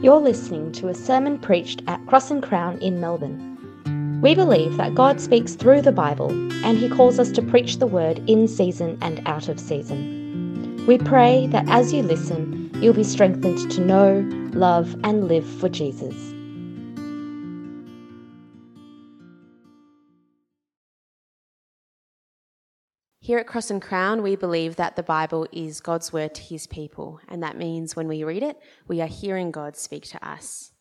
You're listening to a sermon preached at Cross and Crown in Melbourne. We believe that God speaks through the Bible and He calls us to preach the word in season and out of season. We pray that as you listen, you'll be strengthened to know, love, and live for Jesus. Here at Cross and Crown, we believe that the Bible is God's word to his people, and that means when we read it, we are hearing God speak to us.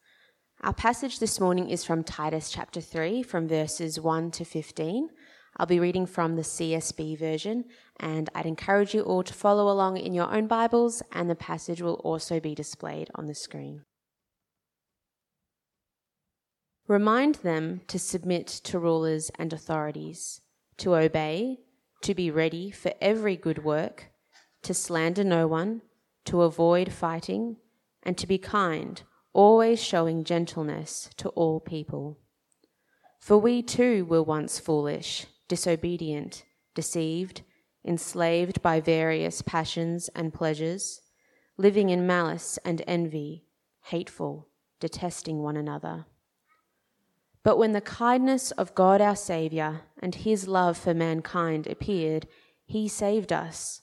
Our passage this morning is from Titus chapter 3, from verses 1 to 15. I'll be reading from the CSB version, and I'd encourage you all to follow along in your own Bibles, and the passage will also be displayed on the screen. Remind them to submit to rulers and authorities, to obey to be ready for every good work, to slander no one, to avoid fighting, and to be kind, always showing gentleness to all people. For we too were once foolish, disobedient, deceived, enslaved by various passions and pleasures, living in malice and envy, hateful, detesting one another. But when the kindness of God our Saviour and his love for mankind appeared, he saved us,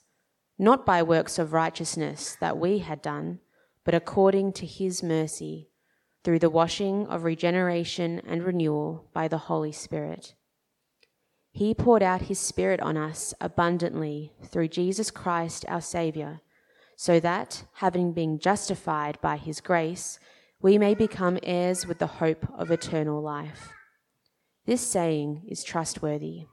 not by works of righteousness that we had done, but according to his mercy, through the washing of regeneration and renewal by the Holy Spirit. He poured out his Spirit on us abundantly through Jesus Christ our Saviour, so that, having been justified by his grace, we may become heirs with the hope of eternal life. This saying is trustworthy.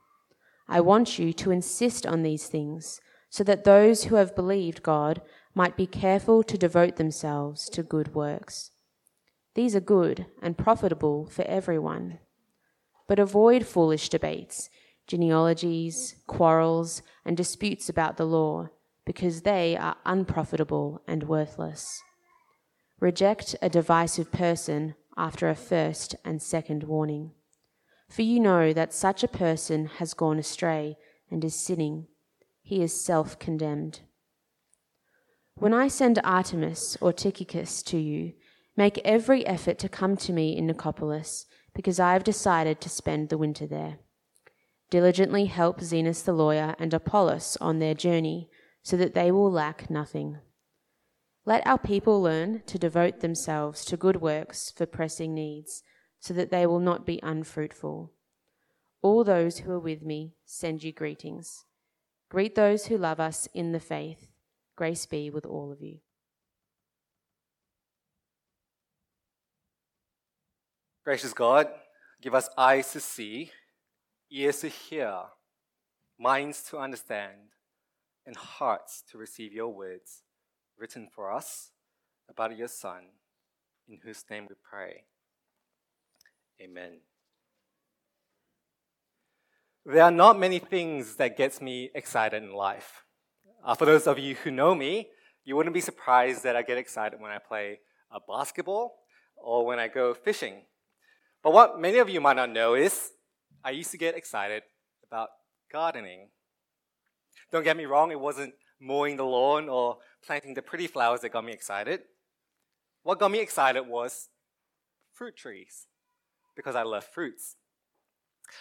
I want you to insist on these things, so that those who have believed God might be careful to devote themselves to good works. These are good and profitable for everyone. But avoid foolish debates, genealogies, quarrels, and disputes about the law, because they are unprofitable and worthless. Reject a divisive person after a first and second warning. For you know that such a person has gone astray and is sinning. He is self condemned. When I send Artemas or Tychicus to you, make every effort to come to me in Nicopolis, because I have decided to spend the winter there. Diligently help Zenas the lawyer and Apollos on their journey, so that they will lack nothing. Let our people learn to devote themselves to good works for pressing needs, so that they will not be unfruitful. All those who are with me send you greetings. Greet those who love us in the faith. Grace be with all of you. Gracious God, give us eyes to see, ears to hear, minds to understand, and hearts to receive your words written for us about your Son, in whose name we pray. Amen. There are not many things that gets me excited in life. Uh, for those of you who know me, you wouldn't be surprised that I get excited when I play uh, basketball or when I go fishing. But what many of you might not know is I used to get excited about gardening. Don't get me wrong, it wasn't mowing the lawn or planting the pretty flowers that got me excited. What got me excited was fruit trees, because I love fruits.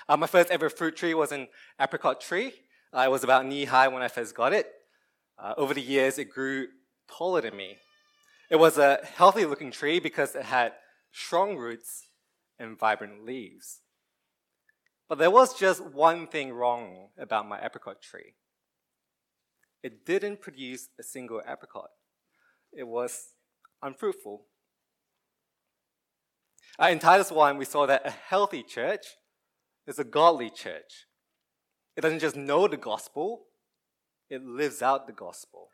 Uh, my first ever fruit tree was an apricot tree. Uh, it was about knee high when I first got it. Uh, over the years, it grew taller than me. It was a healthy looking tree because it had strong roots and vibrant leaves. But there was just one thing wrong about my apricot tree it didn't produce a single apricot. It was unfruitful. Uh, in Titus 1, we saw that a healthy church is a godly church. It doesn't just know the gospel, it lives out the gospel.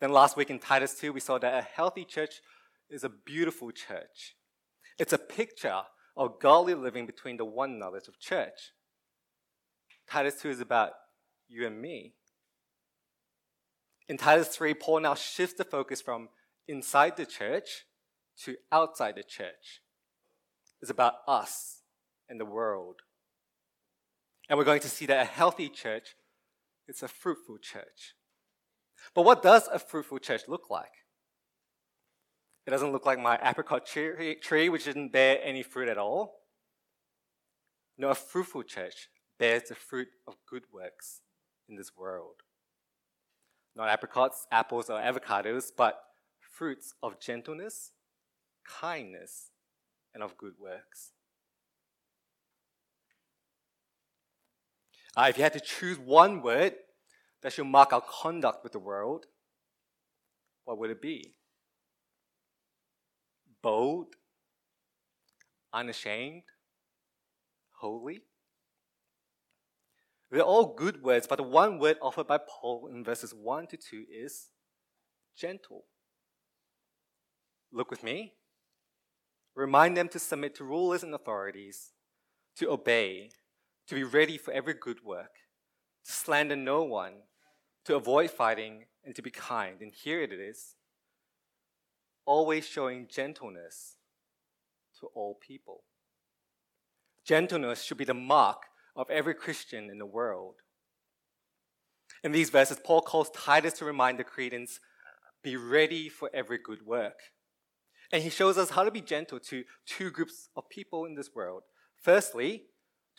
Then last week in Titus 2, we saw that a healthy church is a beautiful church. It's a picture of godly living between the one another of church. Titus 2 is about you and me. In Titus 3, Paul now shifts the focus from inside the church to outside the church. It's about us and the world. And we're going to see that a healthy church is a fruitful church. But what does a fruitful church look like? It doesn't look like my apricot tree, tree, which didn't bear any fruit at all. No, a fruitful church bears the fruit of good works in this world. Not apricots, apples, or avocados, but fruits of gentleness, kindness, and of good works. Uh, if you had to choose one word that should mark our conduct with the world, what would it be? Bold, unashamed, holy? They're all good words, but the one word offered by Paul in verses 1 to 2 is gentle. Look with me. Remind them to submit to rulers and authorities, to obey, to be ready for every good work, to slander no one, to avoid fighting, and to be kind. And here it is always showing gentleness to all people. Gentleness should be the mark of every Christian in the world. In these verses, Paul calls Titus to remind the Cretans be ready for every good work. And he shows us how to be gentle to two groups of people in this world. Firstly,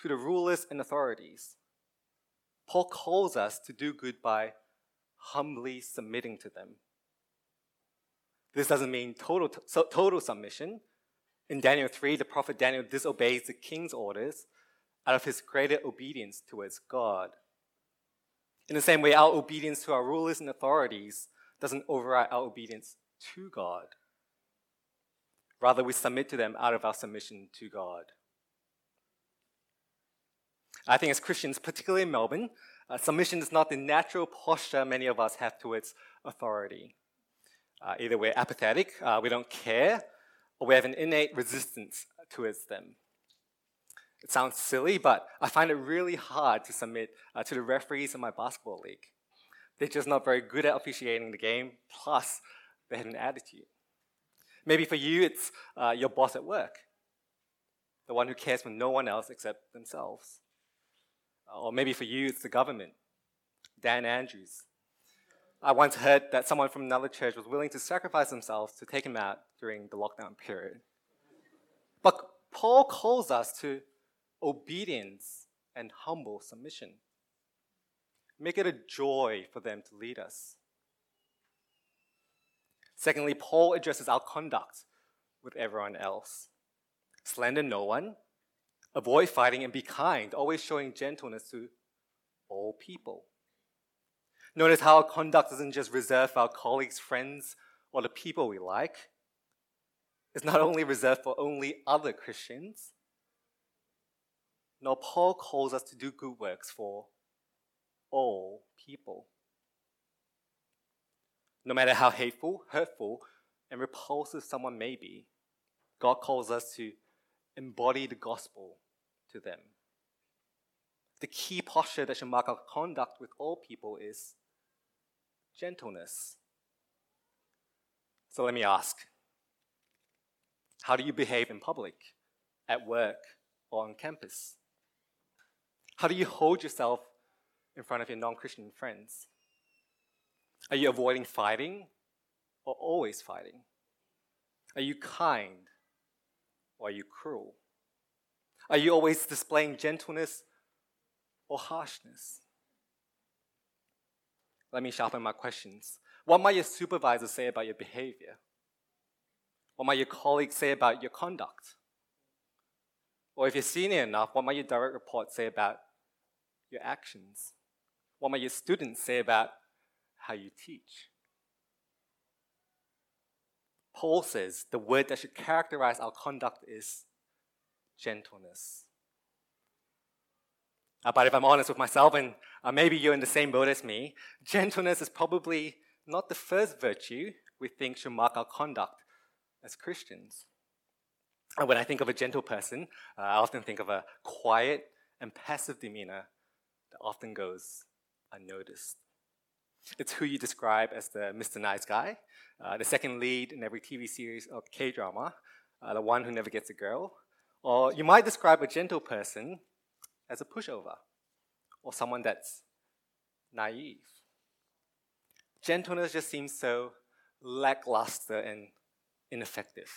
to the rulers and authorities. Paul calls us to do good by humbly submitting to them. This doesn't mean total, total submission. In Daniel 3, the prophet Daniel disobeys the king's orders out of his greater obedience towards God. In the same way, our obedience to our rulers and authorities doesn't override our obedience to God. Rather, we submit to them out of our submission to God. I think as Christians, particularly in Melbourne, uh, submission is not the natural posture many of us have towards authority. Uh, either we're apathetic, uh, we don't care, or we have an innate resistance towards them. It sounds silly, but I find it really hard to submit uh, to the referees in my basketball league. They're just not very good at officiating the game, plus, they have an attitude. Maybe for you, it's uh, your boss at work, the one who cares for no one else except themselves. Or maybe for you, it's the government, Dan Andrews. I once heard that someone from another church was willing to sacrifice themselves to take him out during the lockdown period. But Paul calls us to obedience and humble submission. Make it a joy for them to lead us. Secondly, Paul addresses our conduct with everyone else. Slander no one, avoid fighting, and be kind, always showing gentleness to all people. Notice how our conduct isn't just reserved for our colleagues, friends, or the people we like. It's not only reserved for only other Christians. No, Paul calls us to do good works for all people. No matter how hateful, hurtful, and repulsive someone may be, God calls us to embody the gospel to them. The key posture that should mark our conduct with all people is gentleness. So let me ask how do you behave in public, at work, or on campus? How do you hold yourself in front of your non Christian friends? Are you avoiding fighting or always fighting? Are you kind or are you cruel? Are you always displaying gentleness or harshness? Let me sharpen my questions. What might your supervisor say about your behavior? What might your colleagues say about your conduct? Or if you're senior enough, what might your direct report say about your actions? What might your students say about how you teach? Paul says the word that should characterize our conduct is gentleness. Uh, but if I'm honest with myself, and uh, maybe you're in the same boat as me, gentleness is probably not the first virtue we think should mark our conduct as Christians. And when I think of a gentle person, uh, I often think of a quiet and passive demeanor that often goes unnoticed. It's who you describe as the Mr. Nice Guy, uh, the second lead in every TV series or K drama, uh, the one who never gets a girl. Or you might describe a gentle person as a pushover or someone that's naive. Gentleness just seems so lackluster and ineffective.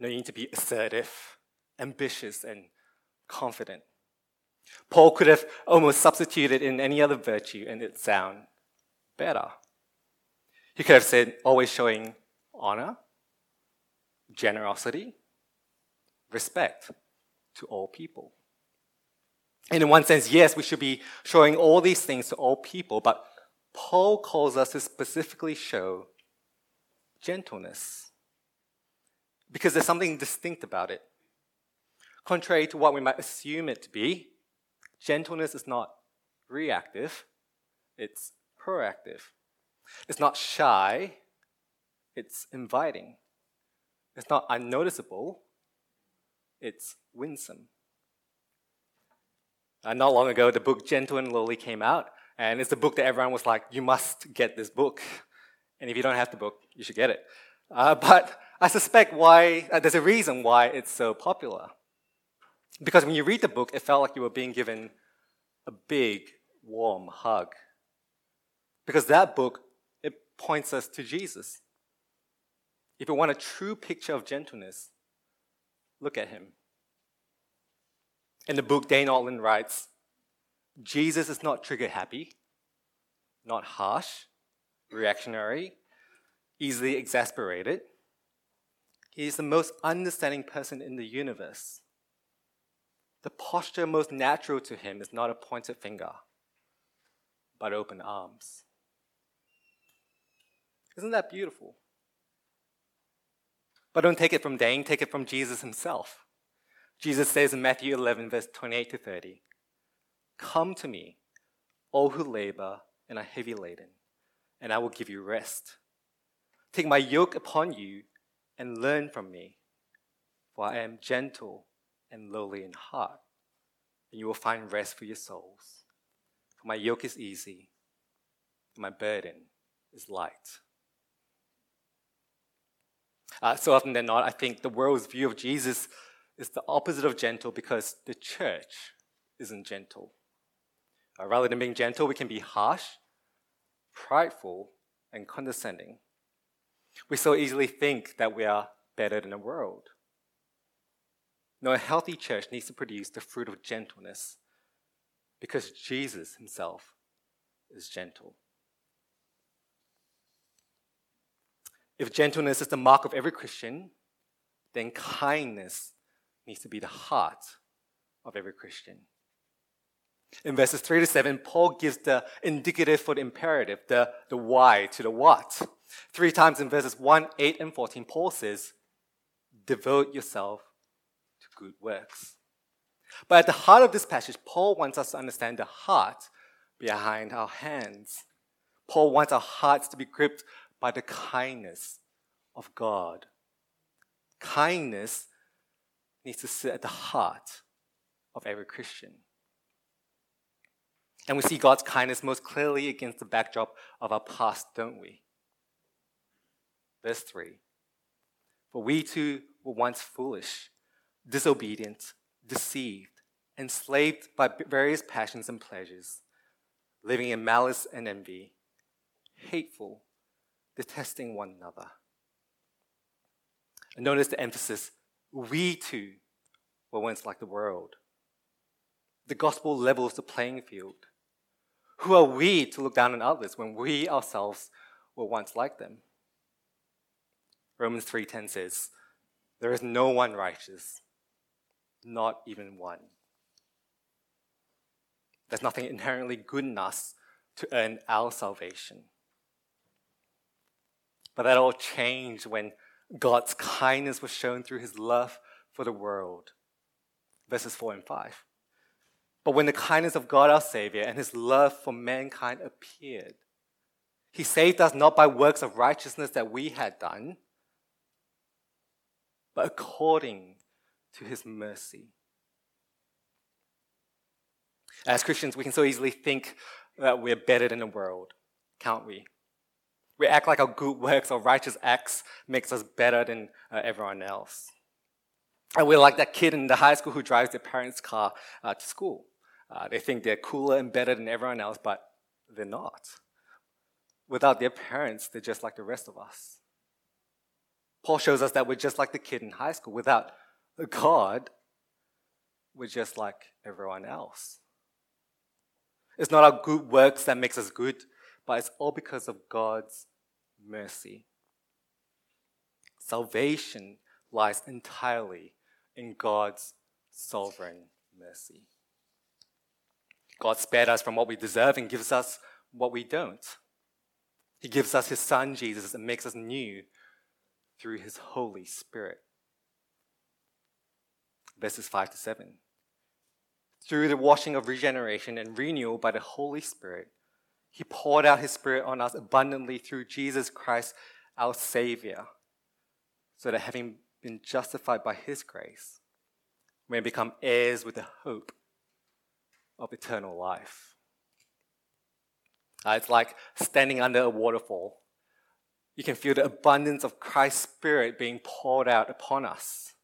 No, you need to be assertive, ambitious, and confident. Paul could have almost substituted in any other virtue and it sound better. He could have said, always showing honor, generosity, respect to all people. And in one sense, yes, we should be showing all these things to all people, but Paul calls us to specifically show gentleness because there's something distinct about it. Contrary to what we might assume it to be, gentleness is not reactive, it's proactive. It's not shy, it's inviting. It's not unnoticeable, it's winsome. Uh, not long ago, the book Gentle and Lowly came out, and it's the book that everyone was like, you must get this book. And if you don't have the book, you should get it. Uh, but I suspect why, uh, there's a reason why it's so popular. Because when you read the book, it felt like you were being given a big, warm hug. Because that book, it points us to Jesus. If you want a true picture of gentleness, look at him. In the book, Dane Ortlund writes Jesus is not trigger happy, not harsh, reactionary, easily exasperated. He is the most understanding person in the universe. The posture most natural to him is not a pointed finger, but open arms. Isn't that beautiful? But don't take it from Dane, take it from Jesus himself. Jesus says in Matthew 11, verse 28 to 30, Come to me, all who labor and are heavy laden, and I will give you rest. Take my yoke upon you and learn from me, for I am gentle and lowly in heart, and you will find rest for your souls. For my yoke is easy, and my burden is light. Uh, so often than not, I think the world's view of Jesus is the opposite of gentle because the church isn't gentle. Uh, rather than being gentle, we can be harsh, prideful, and condescending. We so easily think that we are better than the world. No, a healthy church needs to produce the fruit of gentleness because Jesus himself is gentle. If gentleness is the mark of every Christian, then kindness needs to be the heart of every Christian. In verses 3 to 7, Paul gives the indicative for the imperative, the, the why to the what. Three times in verses 1, 8, and 14, Paul says, Devote yourself good works. But at the heart of this passage, Paul wants us to understand the heart behind our hands. Paul wants our hearts to be gripped by the kindness of God. Kindness needs to sit at the heart of every Christian. And we see God's kindness most clearly against the backdrop of our past, don't we? Verse 3 For we too were once foolish, disobedient, deceived, enslaved by various passions and pleasures, living in malice and envy, hateful, detesting one another. And notice the emphasis we too were once like the world. The gospel levels the playing field. Who are we to look down on others when we ourselves were once like them? Romans 3:10 says, "There is no one righteous, not even one." There's nothing inherently good in us to earn our salvation. But that all changed when God's kindness was shown through his love for the world. Verses 4 and 5. But when the kindness of God our Savior and his love for mankind appeared, he saved us not by works of righteousness that we had done, but according to his mercy. As Christians, we can so easily think that we're better than the world, can't we? We act like our good works or righteous acts makes us better than uh, everyone else. And we're like that kid in the high school who drives their parents' car uh, to school. Uh, they think they're cooler and better than everyone else, but they're not. Without their parents, they're just like the rest of us. Paul shows us that we're just like the kid in high school. Without God, we're just like everyone else. It's not our good works that makes us good, but it's all because of God's mercy. Salvation lies entirely in God's sovereign mercy. God spared us from what we deserve and gives us what we don't. He gives us His Son, Jesus, and makes us new through His Holy Spirit. Verses 5 to 7. Through the washing of regeneration and renewal by the Holy Spirit, He poured out His Spirit on us abundantly through Jesus Christ, our Savior, so that having been justified by His grace, we may become heirs with the hope of eternal life. Uh, it's like standing under a waterfall. You can feel the abundance of Christ's Spirit being poured out upon us.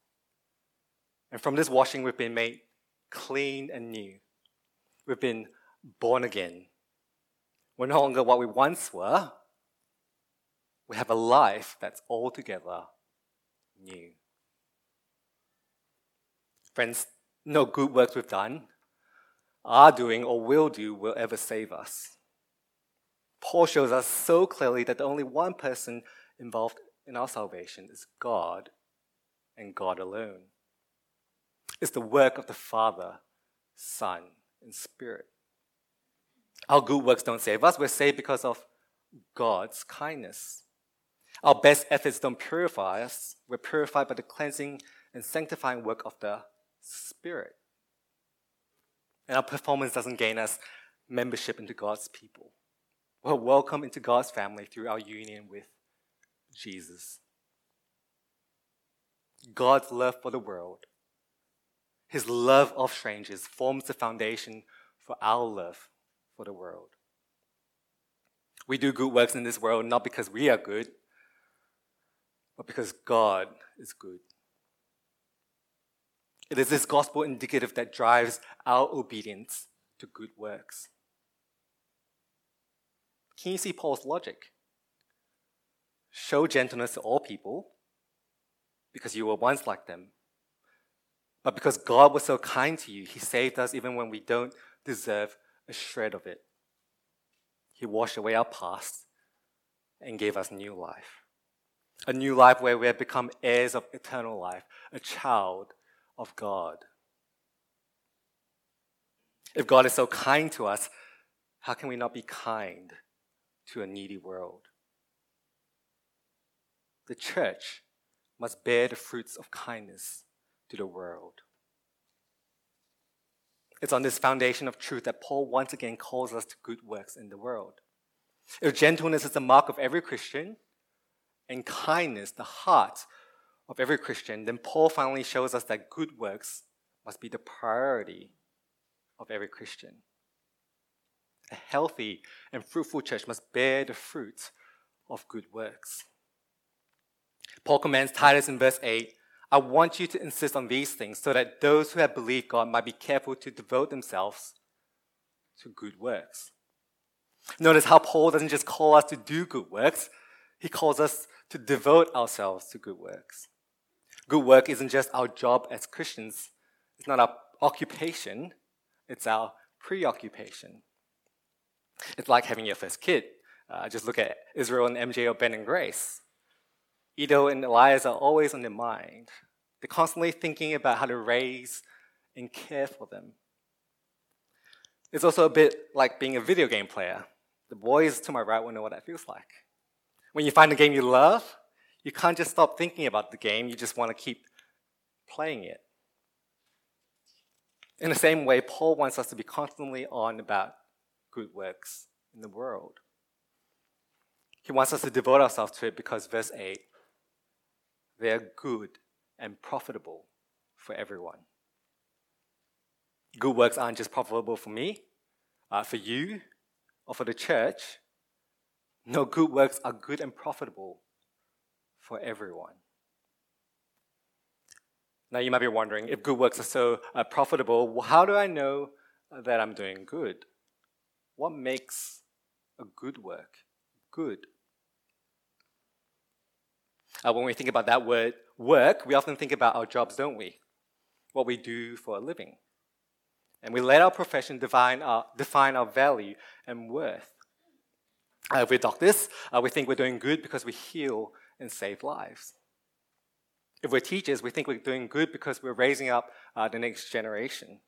And from this washing, we've been made clean and new. We've been born again. We're no longer what we once were. We have a life that's altogether new. Friends, no good works we've done, are doing, or will do will ever save us. Paul shows us so clearly that the only one person involved in our salvation is God and God alone. It's the work of the Father, Son, and Spirit. Our good works don't save us. We're saved because of God's kindness. Our best efforts don't purify us. We're purified by the cleansing and sanctifying work of the Spirit. And our performance doesn't gain us membership into God's people. We're welcome into God's family through our union with Jesus. God's love for the world, His love of strangers, forms the foundation for our love for the world. We do good works in this world not because we are good, but because God is good. It is this gospel indicative that drives our obedience to good works. Can you see Paul's logic? Show gentleness to all people because you were once like them. But because God was so kind to you, He saved us even when we don't deserve a shred of it. He washed away our past and gave us new life. A new life where we have become heirs of eternal life, a child of God. If God is so kind to us, how can we not be kind to a needy world. The church must bear the fruits of kindness to the world. It's on this foundation of truth that Paul once again calls us to good works in the world. If gentleness is the mark of every Christian, and kindness the heart of every Christian, then Paul finally shows us that good works must be the priority of every Christian. A healthy and fruitful church must bear the fruit of good works. Paul commands Titus in verse 8 I want you to insist on these things so that those who have believed God might be careful to devote themselves to good works. Notice how Paul doesn't just call us to do good works, he calls us to devote ourselves to good works. Good work isn't just our job as Christians, it's not our occupation, it's our preoccupation. It's like having your first kid. Uh, just look at Israel and MJ or Ben and Grace. Edo and Elias are always on their mind. They're constantly thinking about how to raise and care for them. It's also a bit like being a video game player. The boys to my right will know what that feels like. When you find a game you love, you can't just stop thinking about the game, you just want to keep playing it. In the same way, Paul wants us to be constantly on about good works in the world. He wants us to devote ourselves to it because, verse 8, they are good and profitable for everyone. Good works aren't just profitable for me, uh, for you, or for the church. No, good works are good and profitable for everyone. Now, you might be wondering if good works are so uh, profitable, how do I know that I'm doing good? What makes a good work good? Uh, when we think about that word work, we often think about our jobs, don't we? What we do for a living. And we let our profession define our, define our value and worth. Uh, if we're doctors, uh, we think we're doing good because we heal and save lives. If we're teachers, we think we're doing good because we're raising up uh, the next generation.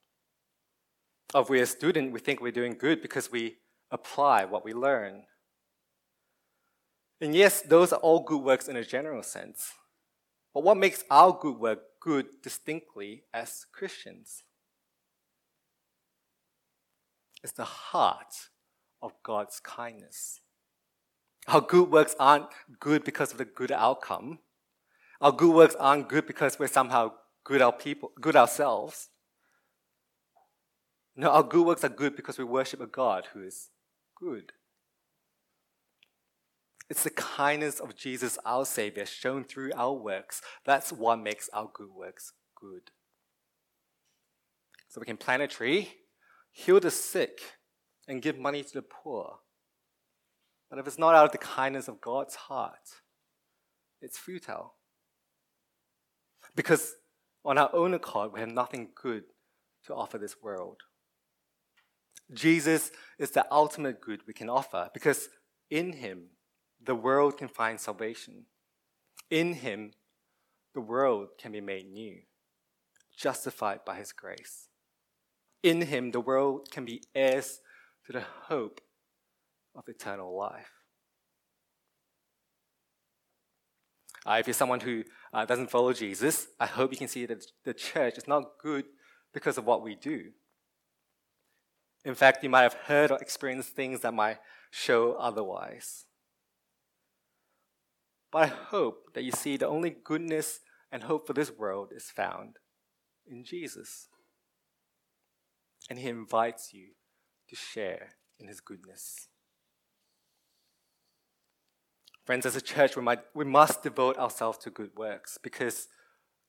If we're a student, we think we're doing good because we apply what we learn. And yes, those are all good works in a general sense. But what makes our good work good distinctly as Christians? Is the heart of God's kindness. Our good works aren't good because of the good outcome. Our good works aren't good because we're somehow good our people, good ourselves. No, our good works are good because we worship a God who is good. It's the kindness of Jesus, our Savior, shown through our works. That's what makes our good works good. So we can plant a tree, heal the sick, and give money to the poor. But if it's not out of the kindness of God's heart, it's futile. Because on our own accord, we have nothing good to offer this world. Jesus is the ultimate good we can offer because in him, the world can find salvation. In him, the world can be made new, justified by his grace. In him, the world can be heirs to the hope of eternal life. Uh, if you're someone who uh, doesn't follow Jesus, I hope you can see that the church is not good because of what we do. In fact, you might have heard or experienced things that might show otherwise. But I hope that you see the only goodness and hope for this world is found in Jesus. And He invites you to share in His goodness. Friends, as a church, we, might, we must devote ourselves to good works because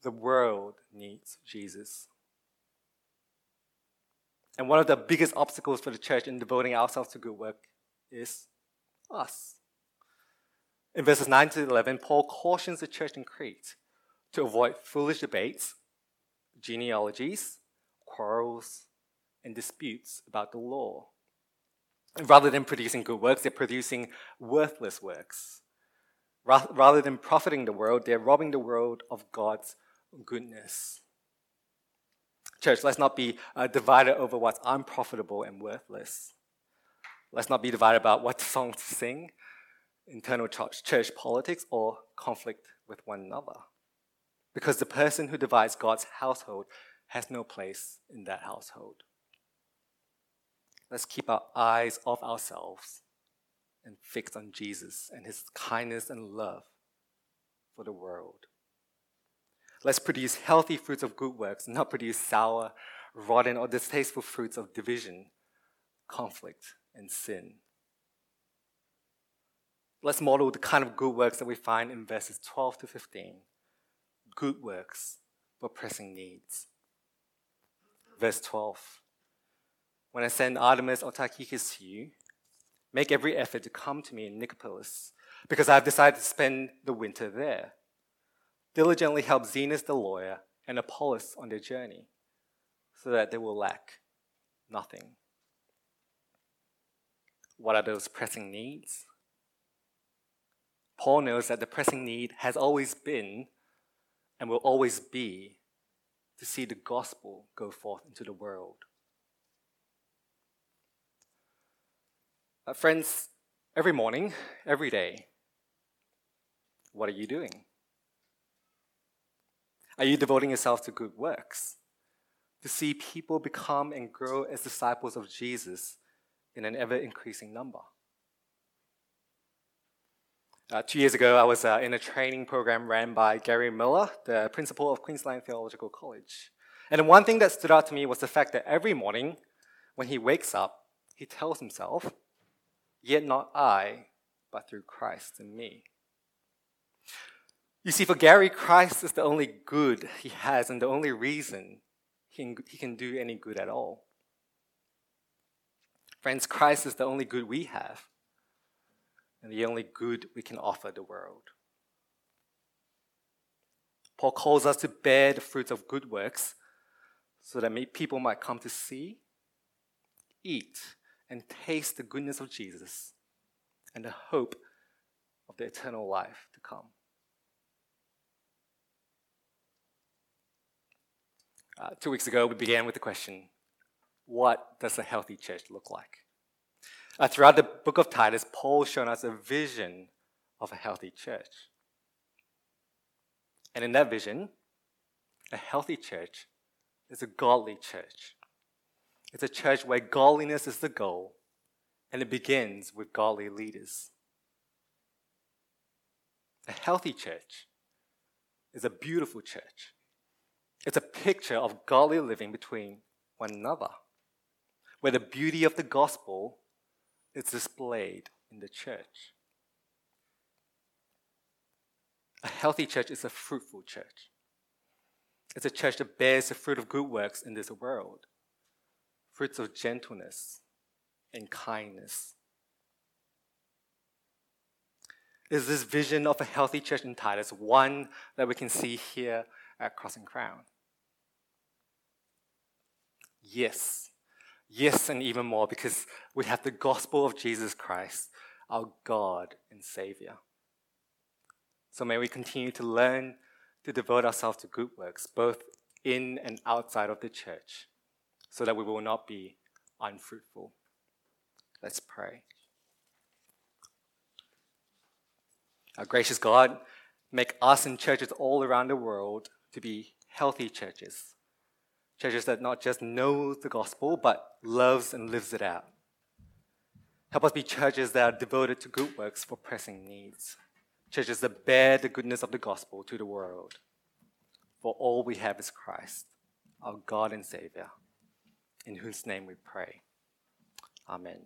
the world needs Jesus. And one of the biggest obstacles for the church in devoting ourselves to good work is us. In verses 9 to 11, Paul cautions the church in Crete to avoid foolish debates, genealogies, quarrels, and disputes about the law. Rather than producing good works, they're producing worthless works. Rather than profiting the world, they're robbing the world of God's goodness. Church, let's not be uh, divided over what's unprofitable and worthless. Let's not be divided about what song to sing, internal church, politics, or conflict with one another. Because the person who divides God's household has no place in that household. Let's keep our eyes off ourselves and fixed on Jesus and his kindness and love for the world. Let's produce healthy fruits of good works, not produce sour, rotten, or distasteful fruits of division, conflict, and sin. Let's model the kind of good works that we find in verses 12 to 15. Good works for pressing needs. Verse 12 When I send Artemas or Tychicus to you, make every effort to come to me in Nicopolis, because I have decided to spend the winter there diligently help Zenas the lawyer and Apollos on their journey, so that they will lack nothing. What are those pressing needs? Paul knows that the pressing need has always been and will always be to see the gospel go forth into the world. Uh, friends, every morning, every day, what are you doing? Are you devoting yourself to good works? To see people become and grow as disciples of Jesus in an ever increasing number? Uh, two years ago, I was uh, in a training program ran by Gary Millar, the principal of Queensland Theological College. And one thing that stood out to me was the fact that every morning, when he wakes up, he tells himself, Yet not I, but through Christ in me. You see, for Gary, Christ is the only good he has and the only reason he he can do any good at all. Friends, Christ is the only good we have and the only good we can offer the world. Paul calls us to bear the fruits of good works so that people might come to see, eat, and taste the goodness of Jesus and the hope of the eternal life to come. Uh, two weeks ago, we began with the question what does a healthy church look like? Uh, throughout the book of Titus, Paul shown us a vision of a healthy church. And in that vision, a healthy church is a godly church. It's a church where godliness is the goal, and it begins with godly leaders. A healthy church is a beautiful church. It's a picture of godly living between one another, where the beauty of the gospel is displayed in the church. A healthy church is a fruitful church. It's a church that bears the fruit of good works in this world fruits of gentleness and kindness. Is this vision of a healthy church in Titus one that we can see here at Cross and Crown? Yes. Yes, and even more because we have the gospel of Jesus Christ, our God and Savior. So may we continue to learn to devote ourselves to good works, both in and outside of the church, so that we will not be unfruitful. Let's pray. Our gracious God, make us and churches all around the world to be healthy churches churches that not just know the gospel, but loves and lives it out. Help us be churches that are devoted to good works for pressing needs. Churches that bear the goodness of the gospel to the world. For all we have is Christ, our God and Savior, in whose name we pray. Amen.